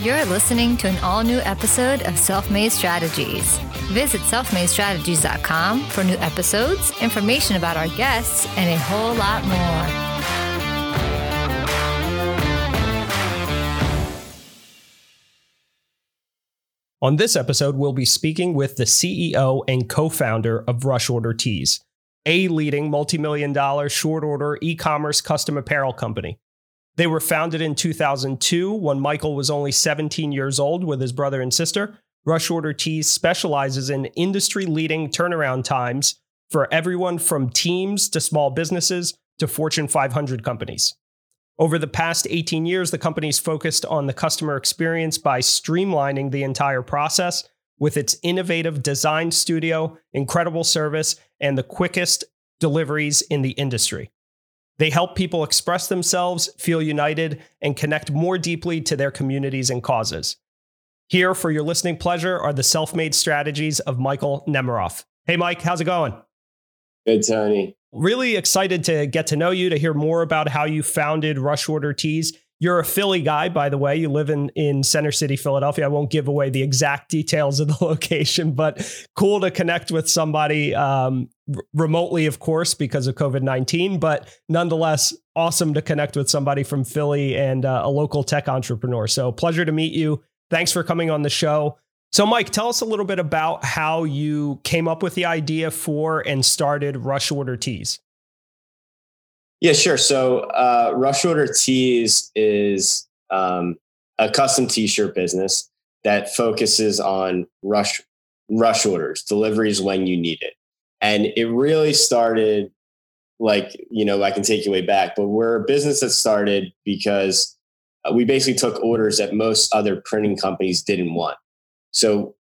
You're listening to an all new episode of Self Made Strategies. Visit selfmadestrategies.com for new episodes, information about our guests, and a whole lot more. On this episode, we'll be speaking with the CEO and co founder of Rush Order Tees, a leading multi million dollar short order e commerce custom apparel company. They were founded in 2002 when Michael was only 17 years old with his brother and sister. Rush Order Tees specializes in industry leading turnaround times for everyone from teams to small businesses to Fortune 500 companies. Over the past 18 years, the company's focused on the customer experience by streamlining the entire process with its innovative design studio, incredible service, and the quickest deliveries in the industry. They help people express themselves, feel united, and connect more deeply to their communities and causes. Here for your listening pleasure are the self made strategies of Michael Nemeroff. Hey, Mike, how's it going? Good, Tony. Really excited to get to know you, to hear more about how you founded Rush Order Tees. You're a Philly guy, by the way. You live in, in Center City, Philadelphia. I won't give away the exact details of the location, but cool to connect with somebody um, r- remotely, of course, because of COVID 19, but nonetheless, awesome to connect with somebody from Philly and uh, a local tech entrepreneur. So, pleasure to meet you. Thanks for coming on the show. So, Mike, tell us a little bit about how you came up with the idea for and started Rush Order Tees. Yeah, sure. So uh, Rush Order Tees is um, a custom T-shirt business that focuses on rush rush orders, deliveries when you need it, and it really started like you know I can take you way back, but we're a business that started because uh, we basically took orders that most other printing companies didn't want. So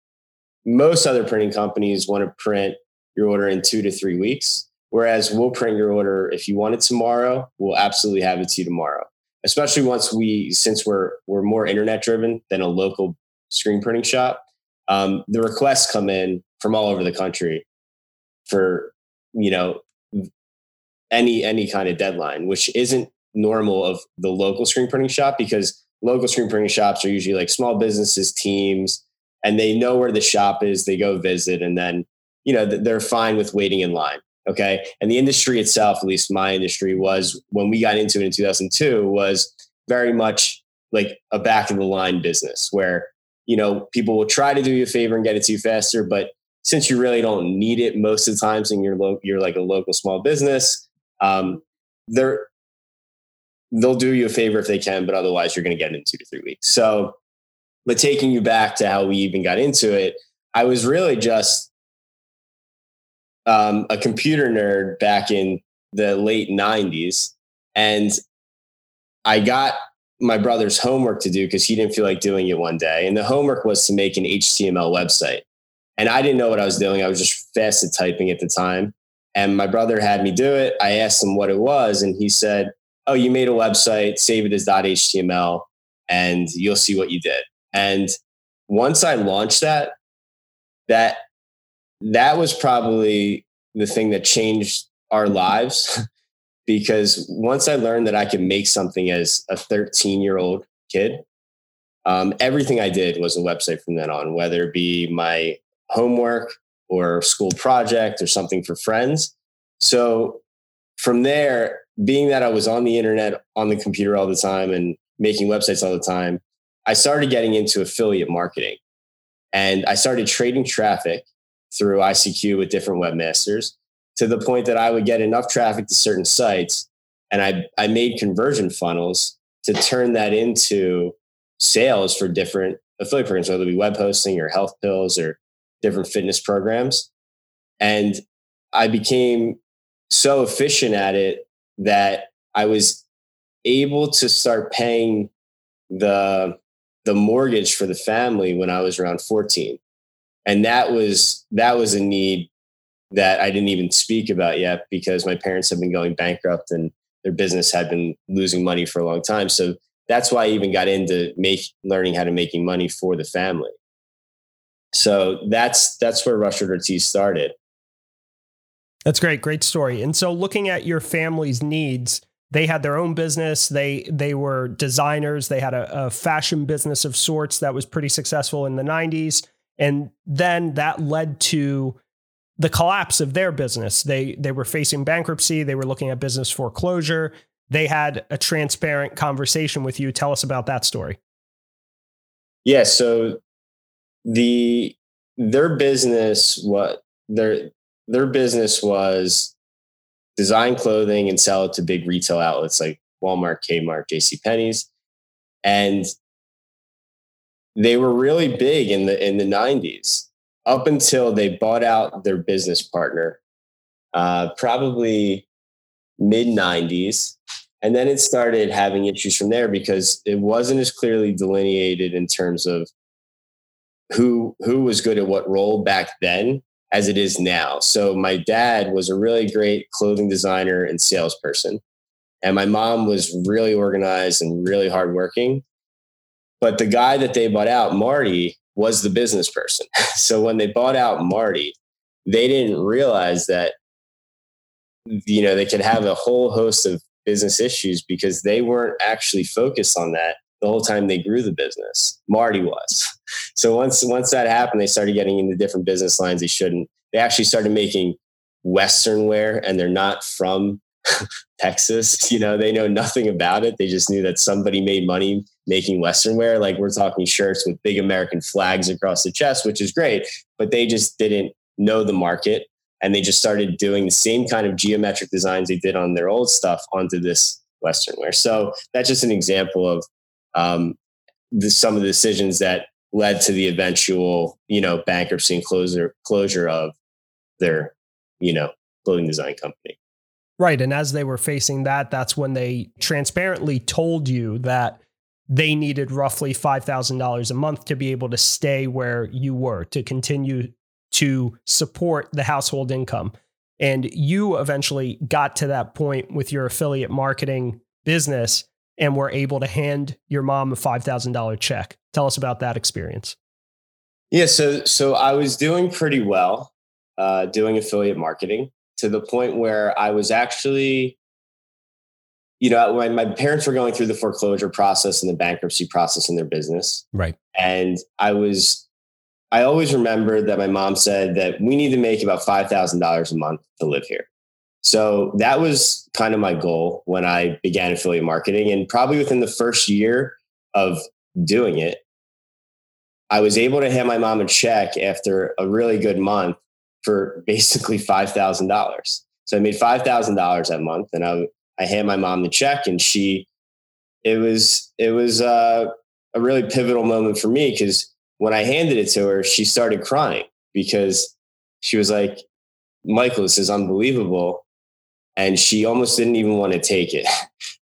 most other printing companies want to print your order in two to three weeks Whereas we'll print your order if you want it tomorrow, we'll absolutely have it to you tomorrow. Especially once we, since we're we're more internet driven than a local screen printing shop, um, the requests come in from all over the country for you know any any kind of deadline, which isn't normal of the local screen printing shop because local screen printing shops are usually like small businesses, teams, and they know where the shop is. They go visit, and then you know they're fine with waiting in line. Okay. And the industry itself, at least my industry, was when we got into it in 2002, was very much like a back of the line business where, you know, people will try to do you a favor and get it to you faster. But since you really don't need it most of the times and you're, lo- you're like a local small business, um, they're, they'll do you a favor if they can, but otherwise you're going to get it in two to three weeks. So, but taking you back to how we even got into it, I was really just um, a computer nerd back in the late 90s. And I got my brother's homework to do because he didn't feel like doing it one day. And the homework was to make an HTML website. And I didn't know what I was doing. I was just fast at typing at the time. And my brother had me do it. I asked him what it was, and he said, Oh, you made a website, save it as .html, and you'll see what you did. And once I launched that, that that was probably the thing that changed our lives because once I learned that I could make something as a 13 year old kid, um, everything I did was a website from then on, whether it be my homework or school project or something for friends. So from there, being that I was on the internet, on the computer all the time and making websites all the time, I started getting into affiliate marketing and I started trading traffic through ICQ with different webmasters to the point that I would get enough traffic to certain sites. And I, I made conversion funnels to turn that into sales for different affiliate programs, whether it be web hosting or health pills or different fitness programs. And I became so efficient at it that I was able to start paying the the mortgage for the family when I was around 14 and that was that was a need that I didn't even speak about yet because my parents had been going bankrupt and their business had been losing money for a long time. So that's why I even got into make learning how to making money for the family. So that's that's where Rush Order Tees started. That's great, great story. And so looking at your family's needs, they had their own business. They they were designers. They had a, a fashion business of sorts that was pretty successful in the 90s. And then that led to the collapse of their business. They they were facing bankruptcy. They were looking at business foreclosure. They had a transparent conversation with you. Tell us about that story. Yeah, so the their business what their their business was design clothing and sell it to big retail outlets like Walmart, Kmart, JC Penney's. And they were really big in the in the 90s up until they bought out their business partner uh, probably mid 90s and then it started having issues from there because it wasn't as clearly delineated in terms of who who was good at what role back then as it is now. So my dad was a really great clothing designer and salesperson. And my mom was really organized and really hardworking. But the guy that they bought out, Marty, was the business person. so when they bought out Marty, they didn't realize that you know they could have a whole host of business issues because they weren't actually focused on that the whole time they grew the business. Marty was. So once once that happened, they started getting into different business lines they shouldn't. They actually started making Western wear, and they're not from Texas. You know, they know nothing about it. They just knew that somebody made money making Western wear. Like we're talking shirts with big American flags across the chest, which is great, but they just didn't know the market. And they just started doing the same kind of geometric designs they did on their old stuff onto this Western wear. So that's just an example of um, the, some of the decisions that led to the eventual, you know, bankruptcy and closure closure of their, you know, clothing design company. Right. And as they were facing that, that's when they transparently told you that they needed roughly $5,000 a month to be able to stay where you were, to continue to support the household income. And you eventually got to that point with your affiliate marketing business and were able to hand your mom a $5,000 check. Tell us about that experience. Yeah, so so I was doing pretty well uh, doing affiliate marketing to the point where I was actually, you know, when my parents were going through the foreclosure process and the bankruptcy process in their business. Right. And I was, I always remember that my mom said that we need to make about $5,000 a month to live here. So that was kind of my goal when I began affiliate marketing. And probably within the first year of doing it, I was able to hand my mom a check after a really good month for basically $5,000. So I made $5,000 that month and I, I hand my mom the check and she, it was, it was uh, a really pivotal moment for me because when I handed it to her, she started crying because she was like, Michael, this is unbelievable and she almost didn't even want to take it.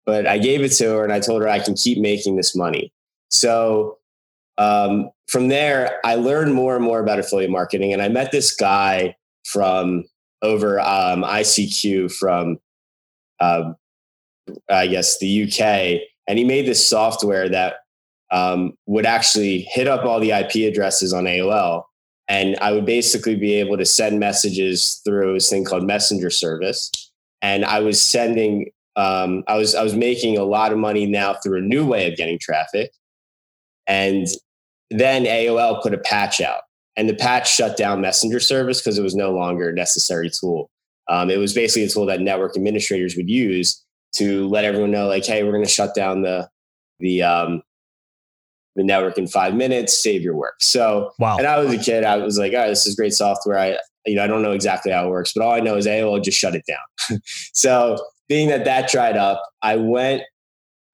But I gave it to her and I told her I can keep making this money. So um, from there, I learned more and more about affiliate marketing. And I met this guy from over um, ICQ from, uh, I guess, the UK. And he made this software that um, would actually hit up all the IP addresses on AOL. And I would basically be able to send messages through this thing called Messenger Service and I was sending, um, I was I was making a lot of money now through a new way of getting traffic, and then AOL put a patch out, and the patch shut down Messenger service because it was no longer a necessary tool. Um, it was basically a tool that network administrators would use to let everyone know, like, hey, we're going to shut down the the um, the network in five minutes, save your work. So, wow. and I was a kid, I was like, all right, this is great software. I, you know, I don't know exactly how it works, but all I know is AOL just shut it down. so being that that dried up, I went,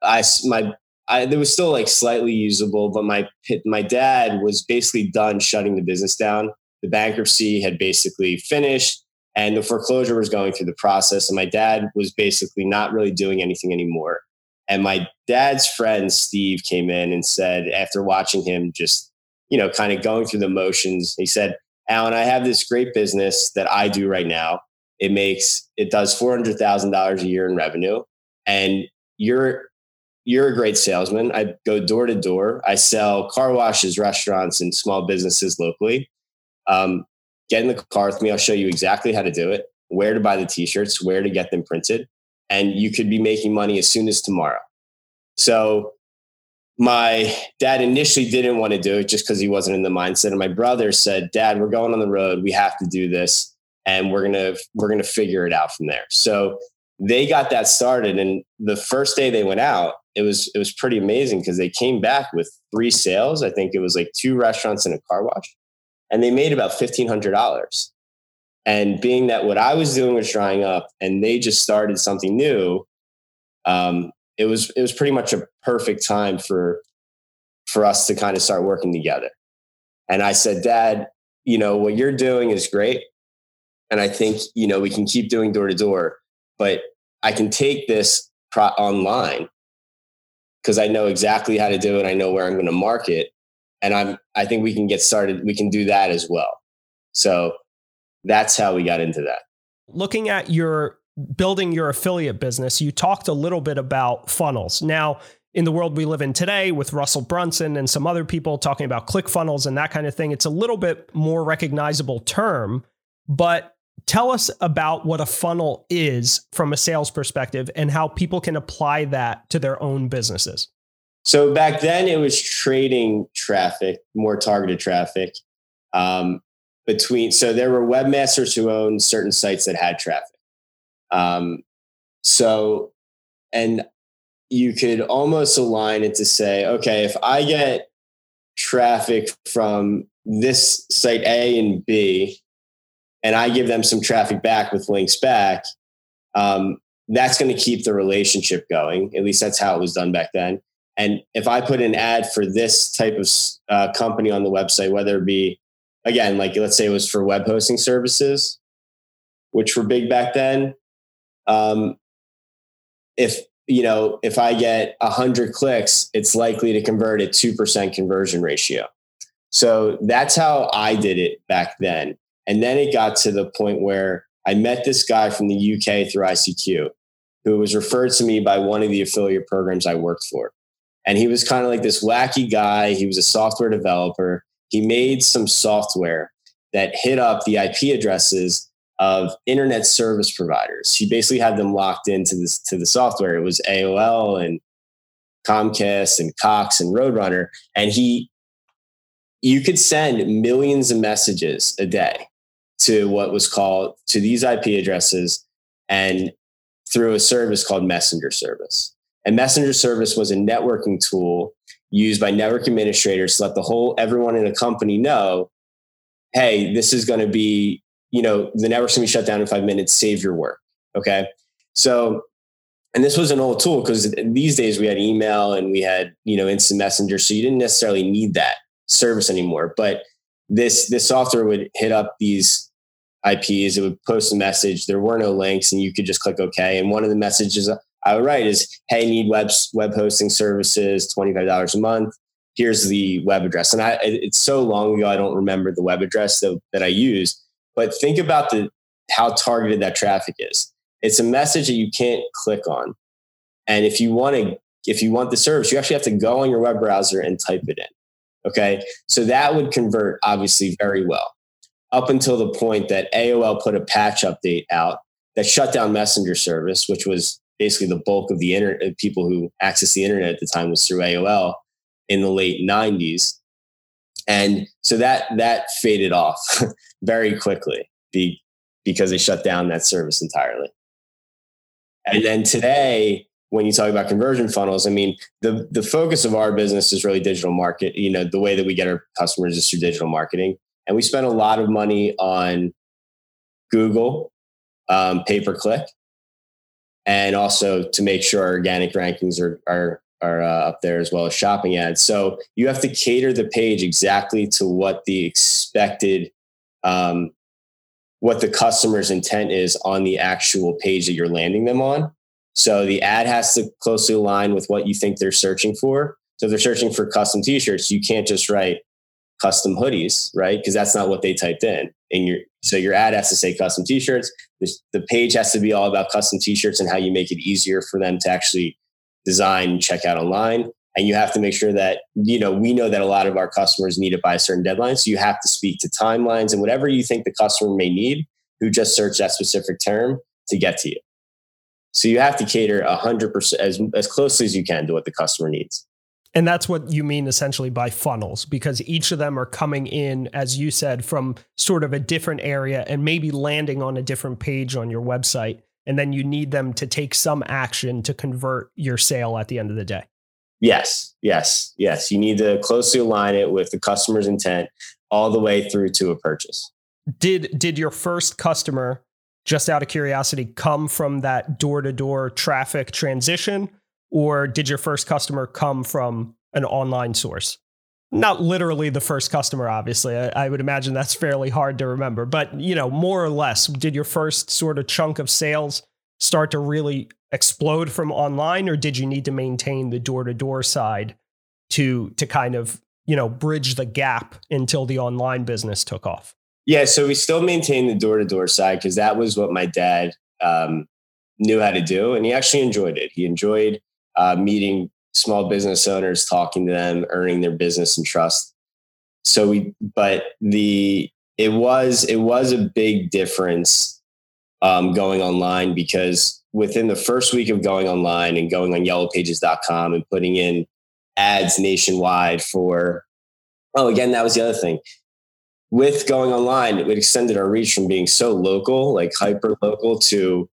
I, my, I, it was still like slightly usable, but my, my dad was basically done shutting the business down. The bankruptcy had basically finished and the foreclosure was going through the process. And my dad was basically not really doing anything anymore. And my dad's friend, Steve, came in and said, after watching him just, you know, kind of going through the motions, he said, Alan, I have this great business that I do right now. It makes it does four hundred thousand dollars a year in revenue, and you're you're a great salesman. I go door to door. I sell car washes, restaurants, and small businesses locally. Um, get in the car with me. I'll show you exactly how to do it, where to buy the t-shirts, where to get them printed, and you could be making money as soon as tomorrow. So my dad initially didn't want to do it just because he wasn't in the mindset. And my brother said, Dad, we're going on the road. We have to do this. And we're gonna we're gonna figure it out from there. So they got that started. And the first day they went out, it was it was pretty amazing because they came back with three sales. I think it was like two restaurants and a car wash. And they made about fifteen hundred dollars. And being that what I was doing was drying up and they just started something new, um, it was it was pretty much a perfect time for for us to kind of start working together. And I said, Dad, you know, what you're doing is great. And I think, you know, we can keep doing door to door, but I can take this pro- online because I know exactly how to do it. I know where I'm going to market. And I'm, I think we can get started. We can do that as well. So that's how we got into that. Looking at your building your affiliate business, you talked a little bit about funnels. Now, in the world we live in today with Russell Brunson and some other people talking about click funnels and that kind of thing, it's a little bit more recognizable term, but tell us about what a funnel is from a sales perspective and how people can apply that to their own businesses. So back then it was trading traffic, more targeted traffic. Um, between so there were webmasters who owned certain sites that had traffic um, so, and you could almost align it to say, okay, if I get traffic from this site A and B, and I give them some traffic back with links back, um, that's going to keep the relationship going. At least that's how it was done back then. And if I put an ad for this type of uh, company on the website, whether it be, again, like let's say it was for web hosting services, which were big back then, um, if you know if i get a 100 clicks it's likely to convert at 2% conversion ratio so that's how i did it back then and then it got to the point where i met this guy from the uk through icq who was referred to me by one of the affiliate programs i worked for and he was kind of like this wacky guy he was a software developer he made some software that hit up the ip addresses of internet service providers. He basically had them locked into this to the software. It was AOL and Comcast and Cox and Roadrunner, and he you could send millions of messages a day to what was called to these IP addresses and through a service called Messenger Service. And Messenger Service was a networking tool used by network administrators to let the whole everyone in a company know, hey, this is going to be you know, the network's gonna be shut down in five minutes, save your work. Okay. So, and this was an old tool because these days we had email and we had, you know, instant messenger. So you didn't necessarily need that service anymore. But this this software would hit up these IPs, it would post a message. There were no links, and you could just click OK. And one of the messages I would write is, "Hey, need web web hosting services, twenty five dollars a month. Here's the web address." And I, it's so long ago, I don't remember the web address that, that I used. But think about the how targeted that traffic is. It's a message that you can't click on. And if you want to, if you want the service, you actually have to go on your web browser and type it in. Okay. So that would convert obviously very well up until the point that AOL put a patch update out that shut down messenger service, which was basically the bulk of the internet uh, people who access the internet at the time was through AOL in the late 90s and so that that faded off very quickly be, because they shut down that service entirely. And then today when you talk about conversion funnels i mean the the focus of our business is really digital market you know the way that we get our customers is through digital marketing and we spend a lot of money on google um, pay per click and also to make sure our organic rankings are, are are uh, up there as well as shopping ads. So you have to cater the page exactly to what the expected, um, what the customer's intent is on the actual page that you're landing them on. So the ad has to closely align with what you think they're searching for. So if they're searching for custom t-shirts, you can't just write custom hoodies, right? Because that's not what they typed in. And your so your ad has to say custom t-shirts. The, the page has to be all about custom t-shirts and how you make it easier for them to actually design and check out online and you have to make sure that you know we know that a lot of our customers need it by a certain deadline so you have to speak to timelines and whatever you think the customer may need who just search that specific term to get to you So you have to cater 100% as, as closely as you can to what the customer needs. And that's what you mean essentially by funnels, because each of them are coming in, as you said, from sort of a different area and maybe landing on a different page on your website. And then you need them to take some action to convert your sale at the end of the day. Yes, yes, yes. You need to closely align it with the customer's intent all the way through to a purchase. Did did your first customer, just out of curiosity, come from that door to door traffic transition, or did your first customer come from an online source? Not literally the first customer, obviously. I, I, would imagine that's fairly hard to remember, but you know, more or less, did your first sort of chunk of sales start to really explode from online, or did you need to maintain the door to door side to to kind of you know bridge the gap until the online business took off? Yeah, so we still maintain the door to door side because that was what my dad um, knew how to do, and he actually enjoyed it. He enjoyed uh, meeting small business owners, talking to them, earning their business and trust. So we, but the it was it was a big difference um, going online because within the first week of going online and going on yellowpages.com and putting in ads nationwide for oh again that was the other thing with going online it extended our reach from being so local like hyper local to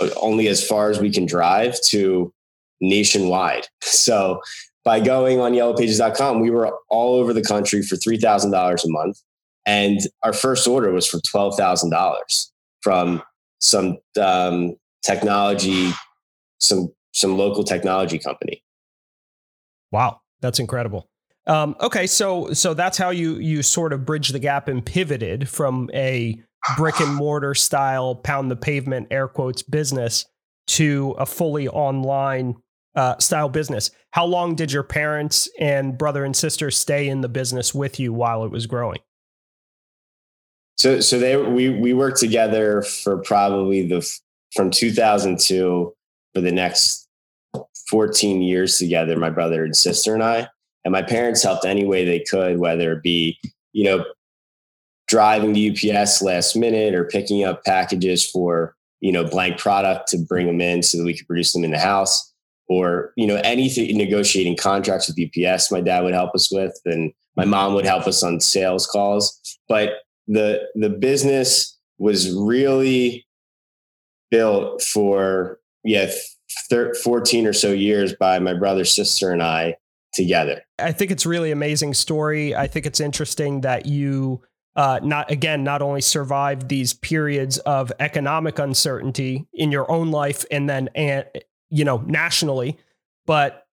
uh, only as far as we can drive to nationwide. So by going on yellowpages.com, we were all over the country for $3,000 a month. And our first order was for $12,000 from some um, technology, some, some local technology company. Wow. That's incredible. Um, okay, so so that's how you you sort of bridge the gap and pivoted from a brick and mortar style pound the pavement air quotes business to a fully online uh, style business. How long did your parents and brother and sister stay in the business with you while it was growing? So, so they we we worked together for probably the from 2002 for the next 14 years together. My brother and sister and I, and my parents helped any way they could, whether it be you know driving to UPS last minute or picking up packages for you know blank product to bring them in so that we could produce them in the house or you know anything negotiating contracts with UPS my dad would help us with and my mom would help us on sales calls. But the the business was really built for yeah 14 or so years by my brother sister and I together. I think it's really amazing story. I think it's interesting that you uh, not again not only survived these periods of economic uncertainty in your own life and then and you know, nationally, but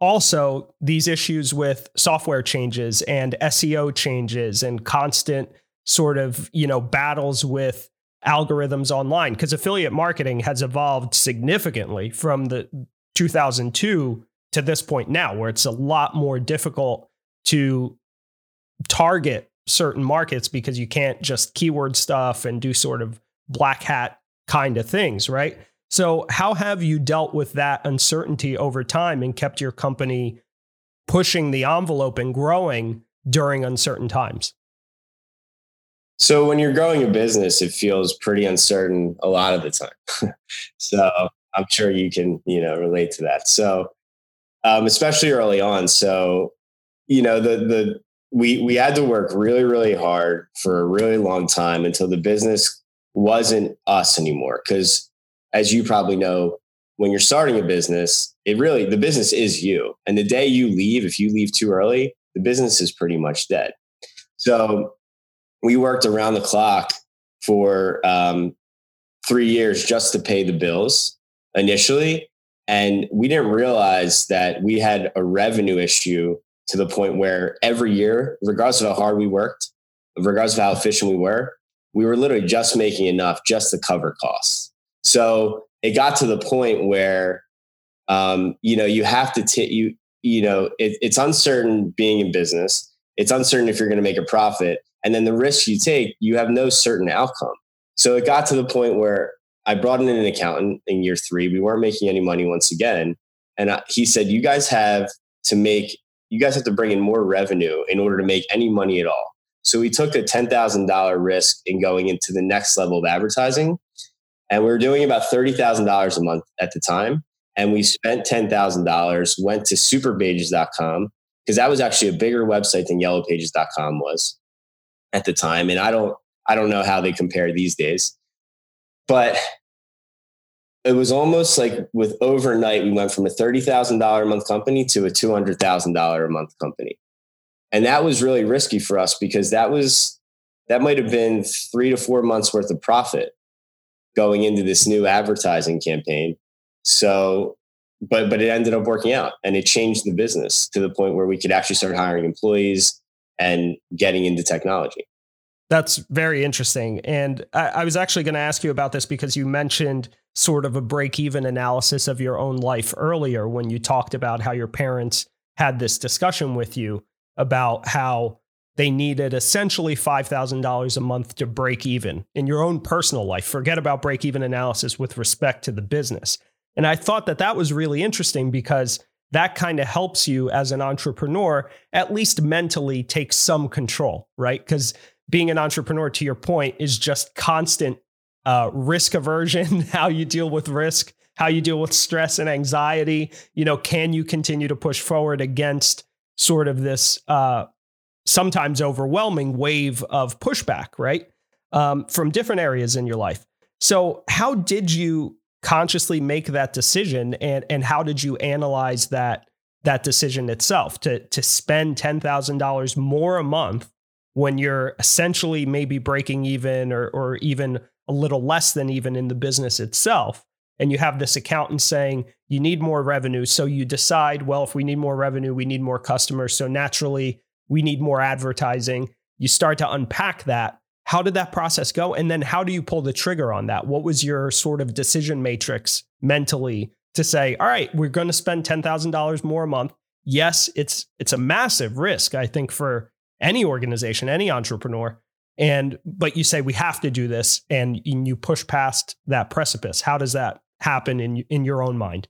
also these issues with software changes and SEO changes and constant sort of, you know, battles with algorithms online because affiliate marketing has evolved significantly from the 2002 to this point now where it's a lot more difficult to target certain markets because you can't just keyword stuff and do sort of black hat kind of things, right? So, how have you dealt with that uncertainty over time and kept your company pushing the envelope and growing during uncertain times? So, when you're growing a business, it feels pretty uncertain a lot of the time. so, I'm sure you can, you know, relate to that. So, um, especially early on. So, you know, the the we we had to work really really hard for a really long time until the business wasn't us anymore because as you probably know, when you're starting a business, it really, the business is you. And the day you leave, if you leave too early, the business is pretty much dead. So we worked around the clock for um, three years just to pay the bills initially. And we didn't realize that we had a revenue issue to the point where every year, regardless of how hard we worked, regardless of how efficient we were, we were literally just making enough just to cover costs. So it got to the point where, um, you know, you have to, t- you, you know, it, it's uncertain being in business. It's uncertain if you're going to make a profit. And then the risk you take, you have no certain outcome. So it got to the point where I brought in an accountant in year three. We weren't making any money once again. And I, he said, you guys have to make, you guys have to bring in more revenue in order to make any money at all. So we took a $10,000 risk in going into the next level of advertising And we were doing about $30,000 a month at the time. And we spent $10,000, went to superpages.com because that was actually a bigger website than yellowpages.com was at the time. And I don't, I don't know how they compare these days, but it was almost like with overnight, we went from a $30,000 a month company to a $200,000 a month company. And that was really risky for us because that was, that might have been three to four months worth of profit going into this new advertising campaign. So, but, but it ended up working out and it changed the business to the point where we could actually start hiring employees and getting into technology. That's very interesting. And I, I was actually going to ask you about this because you mentioned sort of a break even analysis of your own life earlier when you talked about how your parents had this discussion with you about how they needed essentially $5,000 a month to break even in your own personal life. Forget about break even analysis with respect to the business. And I thought that that was really interesting because that kind of helps you as an entrepreneur at least mentally take some control, right? Because being an entrepreneur, to your point, is just constant uh, risk aversion, how you deal with risk, how you deal with stress and anxiety. You know, can you continue to push forward against sort of this uh, sometimes overwhelming wave of pushback, right? Um, from different areas in your life. So, how did you consciously make that decision, and and how did you analyze that that decision itself to to spend ten thousand dollars more a month when you're essentially maybe breaking even or, or even a little less than even in the business itself. And you have this accountant saying you need more revenue. So you decide, well, if we need more revenue, we need more customers. So naturally, we need more advertising. You start to unpack that. How did that process go? And then how do you pull the trigger on that? What was your sort of decision matrix mentally to say, all right, we're going to spend $10,000 more a month. Yes, it's it's a massive risk, I think, for any organization, any entrepreneur. And but you say we have to do this, and you push past that precipice. How does that happen in in your own mind?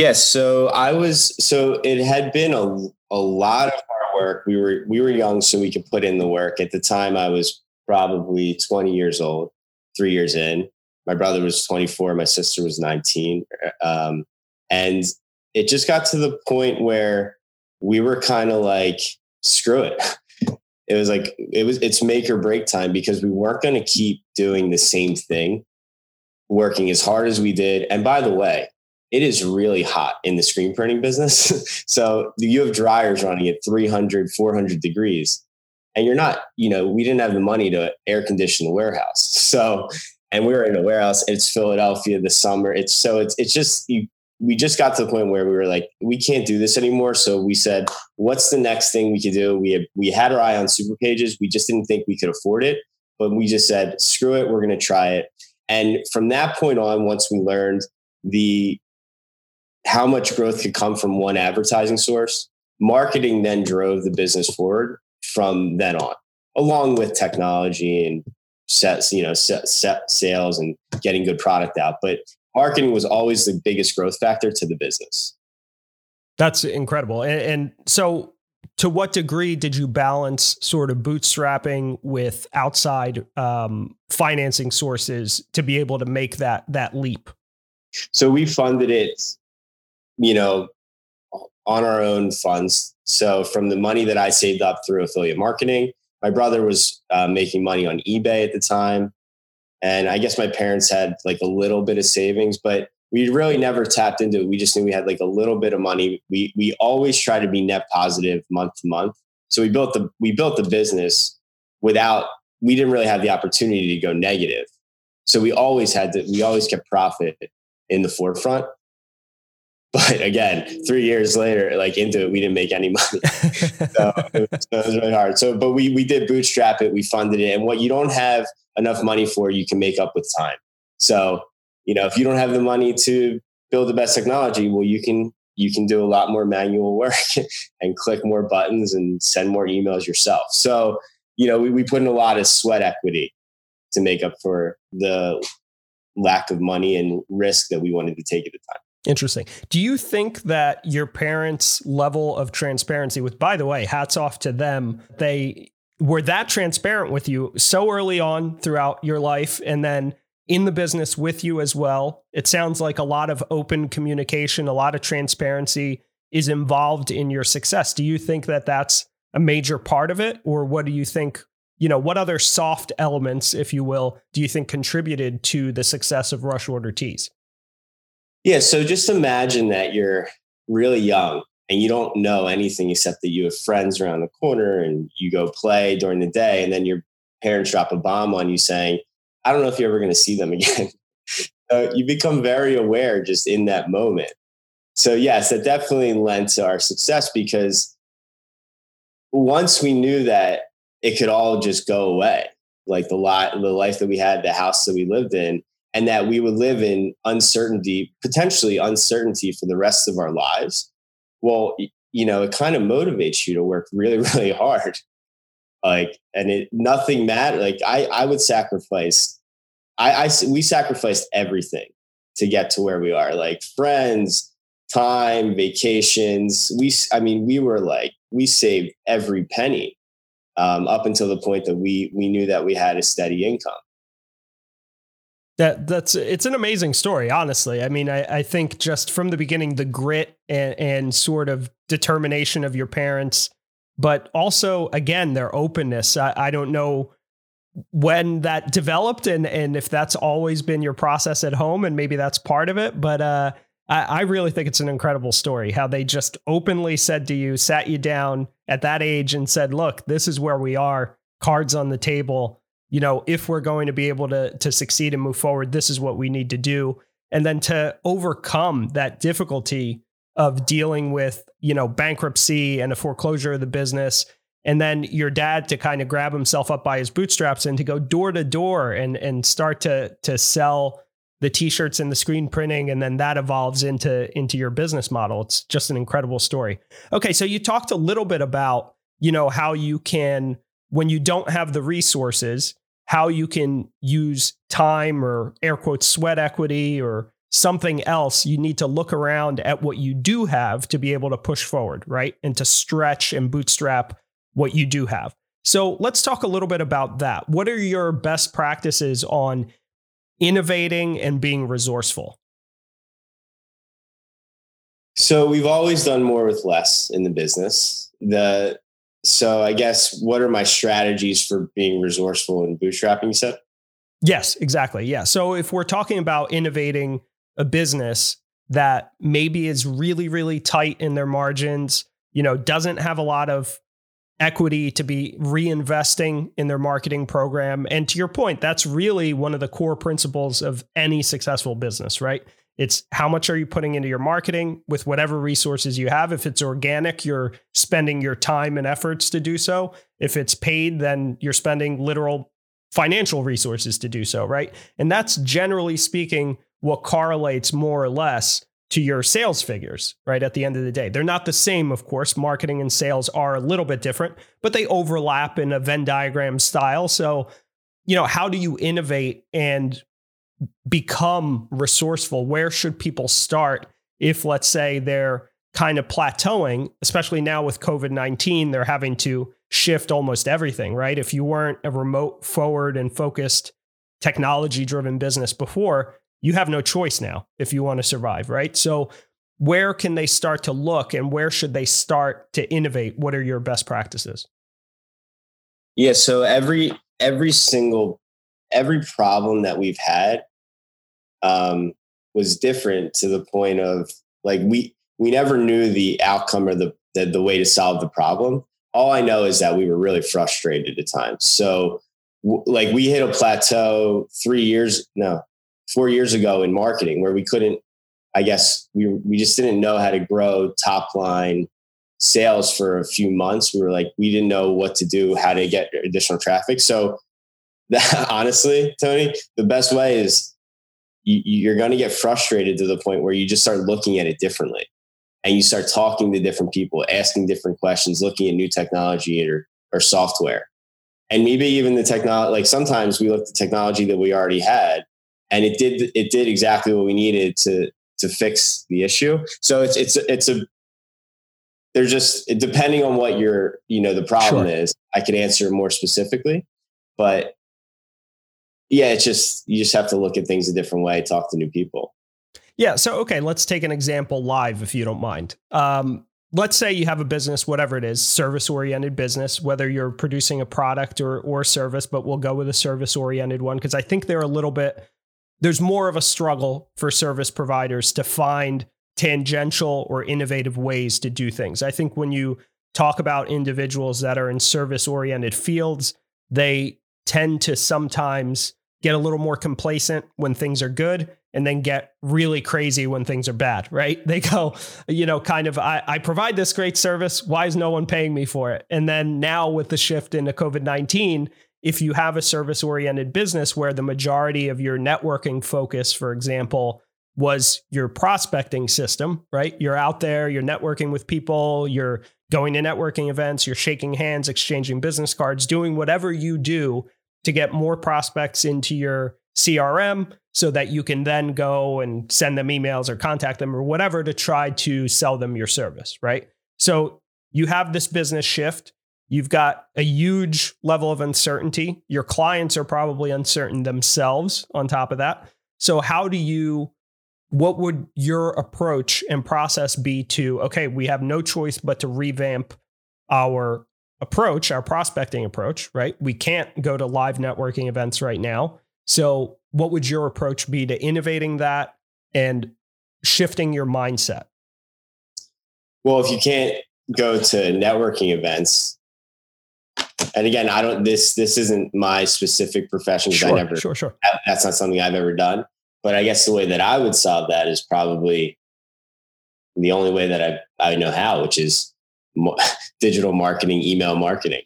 Yes, so I was so it had been a a lot of hard work. We were we were young, so we could put in the work. At the time, I was probably 20 years old, three years in. My brother was 24, my sister was 19, um, and it just got to the point where we were kind of like, screw it. It was like it was it's make or break time because we weren't going to keep doing the same thing, working as hard as we did. And by the way, it is really hot in the screen printing business. so you have dryers running at 300, 400 degrees. And you're not, you know, we didn't have the money to air condition the warehouse. So, and we were in a warehouse. It's Philadelphia, the summer. It's so it's it's just you we just got to the point where we were like, we can't do this anymore. So we said, what's the next thing we could do? We had, we had our eye on super pages. We just didn't think we could afford it, but we just said, screw it. We're going to try it. And from that point on, once we learned the, how much growth could come from one advertising source, marketing then drove the business forward from then on, along with technology and sets, you know, set, set sales and getting good product out. But marketing was always the biggest growth factor to the business. That's incredible. And, and, so, to what degree did you balance sort of bootstrapping with outside um, financing sources to be able to make that that leap? So we funded it, you know, on our own funds. So from the money that I saved up through affiliate marketing, my brother was uh, making money on eBay at the time. And I guess my parents had like a little bit of savings, but we really never tapped into it. We just knew we had like a little bit of money. We we always try to be net positive month to month. So we built the we built the business without we didn't really have the opportunity to go negative. So we always had to we always kept profit in the forefront. But again, three years later, like into it, we didn't make any money. so, it was, so it was really hard. So, but we we did bootstrap it. We funded it, and what you don't have enough money for, you can make up with time. So, you know, if you don't have the money to build the best technology, well, you can you can do a lot more manual work and click more buttons and send more emails yourself. So, you know, we, we put in a lot of sweat equity to make up for the lack of money and risk that we wanted to take at the time. Interesting. Do you think that your parents' level of transparency, with, by the way, hats off to them, they were that transparent with you so early on throughout your life and then in the business with you as well. It sounds like a lot of open communication, a lot of transparency is involved in your success. Do you think that that's a major part of it or what do you think, you know, what other soft elements if you will, do you think contributed to the success of rush order tees? Yeah, so just imagine that you're really young and you don't know anything except that you have friends around the corner and you go play during the day and then your parents drop a bomb on you saying i don't know if you're ever going to see them again. So you become very aware just in that moment. So yes that definitely lent to our success because once we knew that it could all just go away like the lot the life that we had the house that we lived in and that we would live in uncertainty potentially uncertainty for the rest of our lives well, you know, it kind of motivates you to work really, really hard. Like, and it nothing mattered. Like, I I would sacrifice. I, I we sacrificed everything to get to where we are. Like friends, time, vacations. We, I mean, we were like we saved every penny um, up until the point that we we knew that we had a steady income that that's it's an amazing story honestly. I mean i, I think just from the beginning the grit and, and, sort of determination of your parents but also again their openness. I, I don't know when that developed and and if that's always been your process at home and maybe that's part of it but uh I, I really think it's an incredible story how they just openly said to you sat you down at that age and said look this is where we are cards on the table you know, if we're going to be able to to succeed and move forward, this is what we need to do. And then to overcome that difficulty of dealing with, you know, bankruptcy and a foreclosure of the business. And then your dad to kind of grab himself up by his bootstraps and to go door to door and and start to to sell the t-shirts and the screen printing and then that evolves into into your business model. It's just an incredible story. Okay, so you talked a little bit about, you know, how you can when you don't have the resources, how you can use time or air quotes sweat equity or something else, you need to look around at what you do have to be able to push forward, right? And to stretch and bootstrap what you do have. So let's talk a little bit about that. What are your best practices on innovating and being resourceful? So we've always done more with less in the business. The so I guess what are my strategies for being resourceful and bootstrapping? You said. Yes, exactly. Yeah. So if we're talking about innovating a business that maybe is really, really tight in their margins, you know, doesn't have a lot of equity to be reinvesting in their marketing program. And to your point, that's really one of the core principles of any successful business, right? It's how much are you putting into your marketing with whatever resources you have. If it's organic, you're spending your time and efforts to do so. If it's paid, then you're spending literal financial resources to do so, right? And that's generally speaking what correlates more or less to your sales figures, right? At the end of the day, they're not the same, of course. Marketing and sales are a little bit different, but they overlap in a Venn diagram style. So, you know, how do you innovate and become resourceful? Where should people start if, let's say, they're kind of plateauing, especially now with COVID 19, they're having to shift almost everything, right? If you weren't a remote forward and focused technology driven business before, you have no choice now if you want to survive, right? So, where can they start to look and where should they start to innovate? What are your best practices? Yeah, so every every single every problem that we've had um, was different to the point of like we we never knew the outcome or the, the the way to solve the problem. All I know is that we were really frustrated at times. So w- like we hit a plateau three years no four years ago in marketing where we couldn't. I guess we we just didn't know how to grow top line sales for a few months. We were like we didn't know what to do, how to get additional traffic. So that honestly, Tony, the best way is you, are going to get frustrated to the point where you just start looking at it differently and you start talking to different people, asking different questions, looking at new technology or, or software. And maybe even the technology, like sometimes we looked at technology that we already had and it did, it did exactly what we needed to, to fix the issue. So it's, it's, it's a, there's just depending on what your you know the problem Sure. is i could answer more specifically but yeah it's just you just have to look at things a different way talk to new people Yeah. So, okay, let's take an example live if you don't mind. Um, let's say you have a business, whatever it is, service oriented business, whether you're producing a product or, or service, but we'll go with a service oriented one because I think they're a little bit, there's more of a struggle for service providers to find tangential or innovative ways to do things. I think when you talk about individuals that are in service oriented fields, they tend to sometimes get a little more complacent when things are good and then get really crazy when things are bad, right? They go, you know, kind of, I, I provide this great service. Why is no one paying me for it? And then now with the shift into COVID 19, if you have a service oriented business where the majority of your networking focus, for example, was your prospecting system, right? You're out there, you're networking with people, you're going to networking events, you're shaking hands, exchanging business cards, doing whatever you do to get more prospects into your CRM so that you can then go and send them emails or contact them or whatever to try to sell them your service, right? So you have this business shift. You've got a huge level of uncertainty. Your clients are probably uncertain themselves on top of that. So, how do you, what would your approach and process be to, okay, we have no choice but to revamp our approach, our prospecting approach, right? We can't go to live networking events right now. So, what would your approach be to innovating that and shifting your mindset? well if you can't go to networking events and again i don't this this isn't my specific profession because i Sure, never sure, sure. that- that's not something I've ever done. But I guess the way that I would solve that is probably the only way that I, I know how, which is digital marketing, email marketing.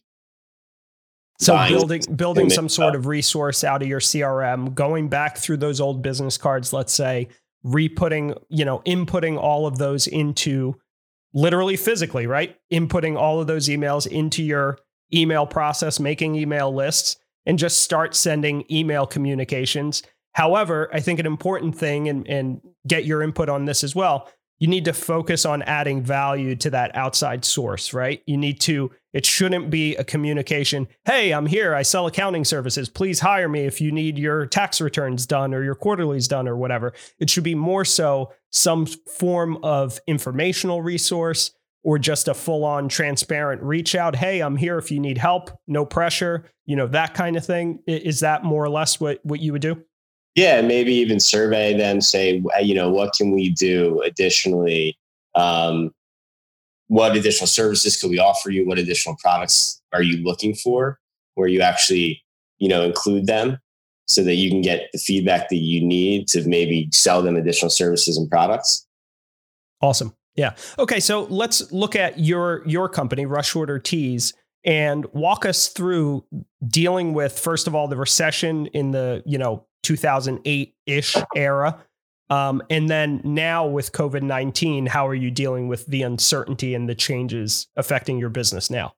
So Buying building building some sort of resource out of your CRM, going back through those old business cards, let's say, re-putting, you know, inputting all of those into literally physically, right? Inputting all of those emails into your email process, making email lists, and just start sending email communications. However, I think an important thing and, and get your input on this as well. You need to focus on adding value to that outside source, right? You need to, it shouldn't be a communication. Hey, I'm here. I sell accounting services. Please hire me if you need your tax returns done or your quarterlies done or whatever. It should be more so some form of informational resource or just a full on transparent reach out. Hey, I'm here if you need help, no pressure, you know, that kind of thing. Is that more or less what, what you would do? Yeah, maybe even survey them, say, you know, what can we do additionally? Um, what additional services could we offer you? What additional products are you looking for? Where you actually, you know, include them so that you can get the feedback that you need to maybe sell them additional services and products. Awesome. Yeah. Okay. So let's look at your your company, Rush Order Tees, and walk us through dealing with first of all the recession in the you know 2008 ish era, um, and then now with COVID 19, how are you dealing with the uncertainty and the changes affecting your business now?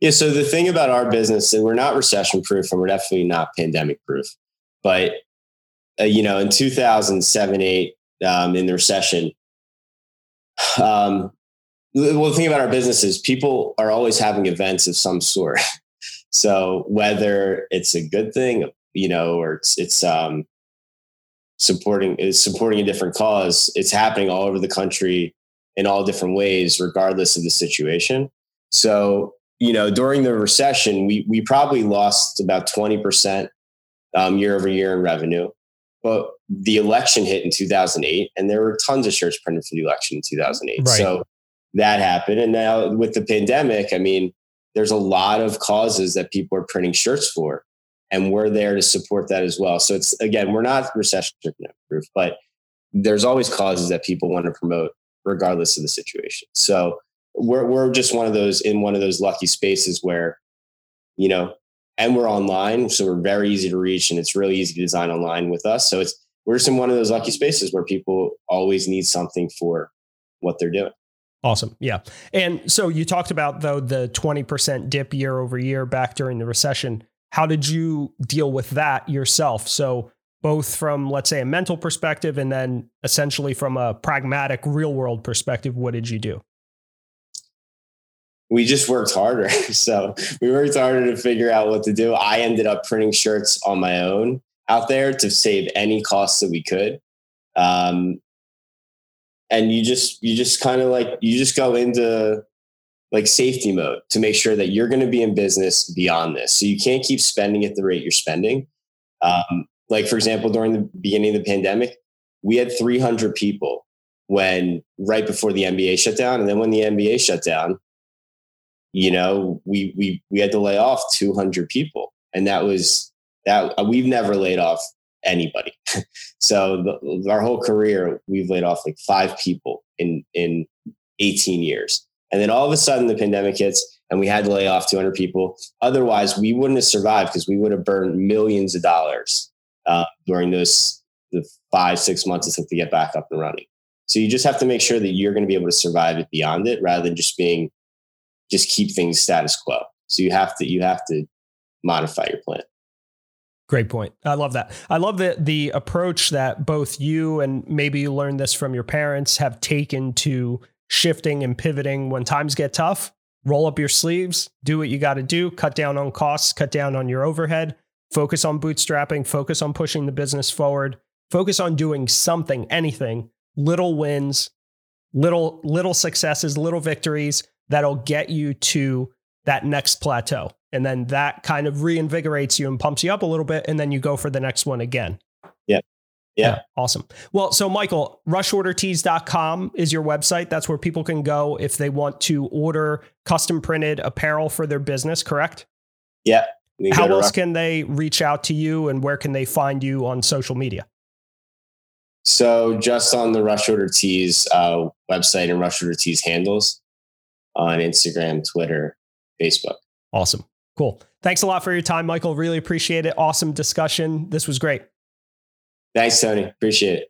Yeah. So the thing about our business, and we're not recession proof and we're definitely not pandemic proof, but uh, you know, in 2007, eight, um, in the recession, um, well, the thing about our business is people are always having events of some sort. so whether it's a good thing, you know, or it's, it's, um, supporting is supporting a different cause, it's happening all over the country in all different ways, regardless of the situation. So, you know, during the recession, we we probably lost about 20% um, year over year in revenue. But the election hit in 2008, and there were tons of shirts printed for the election in 2008. Right. So that happened. And now with the pandemic, I mean, there's a lot of causes that people are printing shirts for, and we're there to support that as well. So it's again, we're not recession proof, but there's always causes that people want to promote regardless of the situation. So we're we're just one of those in one of those lucky spaces where, you know, and we're online, so we're very easy to reach, and it's really easy to design online with us. So it's we're just in one of those lucky spaces where people always need something for what they're doing. Awesome. Yeah. And so you talked about though the 20% dip year over year back during the recession. How did you deal with that yourself? So both from let's say a mental perspective and then essentially from a pragmatic real world perspective, what did you do? we just worked harder. so we worked harder to figure out what to do. I ended up printing shirts on my own out there to save any costs that we could. Um, and you just you just kind of like you just go into like safety mode to make sure that you're going to be in business beyond this. So you can't keep spending at the rate you're spending. Um, like for example, during the beginning of the pandemic, we had 300 people when right before the NBA shut down, and then when the NBA shut down, you know, we we we had to lay off 200 people, and that was that we've never laid off anybody. so the, our whole career, we've laid off like five people in in 18 years. And then all of a sudden the pandemic hits and we had to lay off 200 people. Otherwise, we wouldn't have survived because we would have burned millions of dollars uh, during those the five, six months it took to get back up and running. So you just have to make sure that you're going to be able to survive it beyond it rather than just being, just keep things status quo. So you have to, you have to modify your plan. Great point. I love that. I love the the approach that both you and maybe you learned this from your parents have taken to shifting and pivoting when times get tough. Roll up your sleeves, do what you got to do, cut down on costs, cut down on your overhead, focus on bootstrapping, focus on pushing the business forward, focus on doing something, anything, little wins, little little successes, little victories that'll get you to that next plateau. And then that kind of reinvigorates you and pumps you up a little bit. And then you go for the next one again. Yeah. Yeah. yeah. Awesome. Well, so Michael, rushordertees.com is your website. That's where people can go if they want to order custom printed apparel for their business, correct? Yeah. How else can they reach out to you and where can they find you on social media? So just on the Rush Order Tees uh, website and Rush Order Tees handles on Instagram, Twitter, Facebook. Awesome. Cool. Thanks a lot for your time, Michael. Really appreciate it. Awesome discussion. This was great. Thanks, Tony. Appreciate it.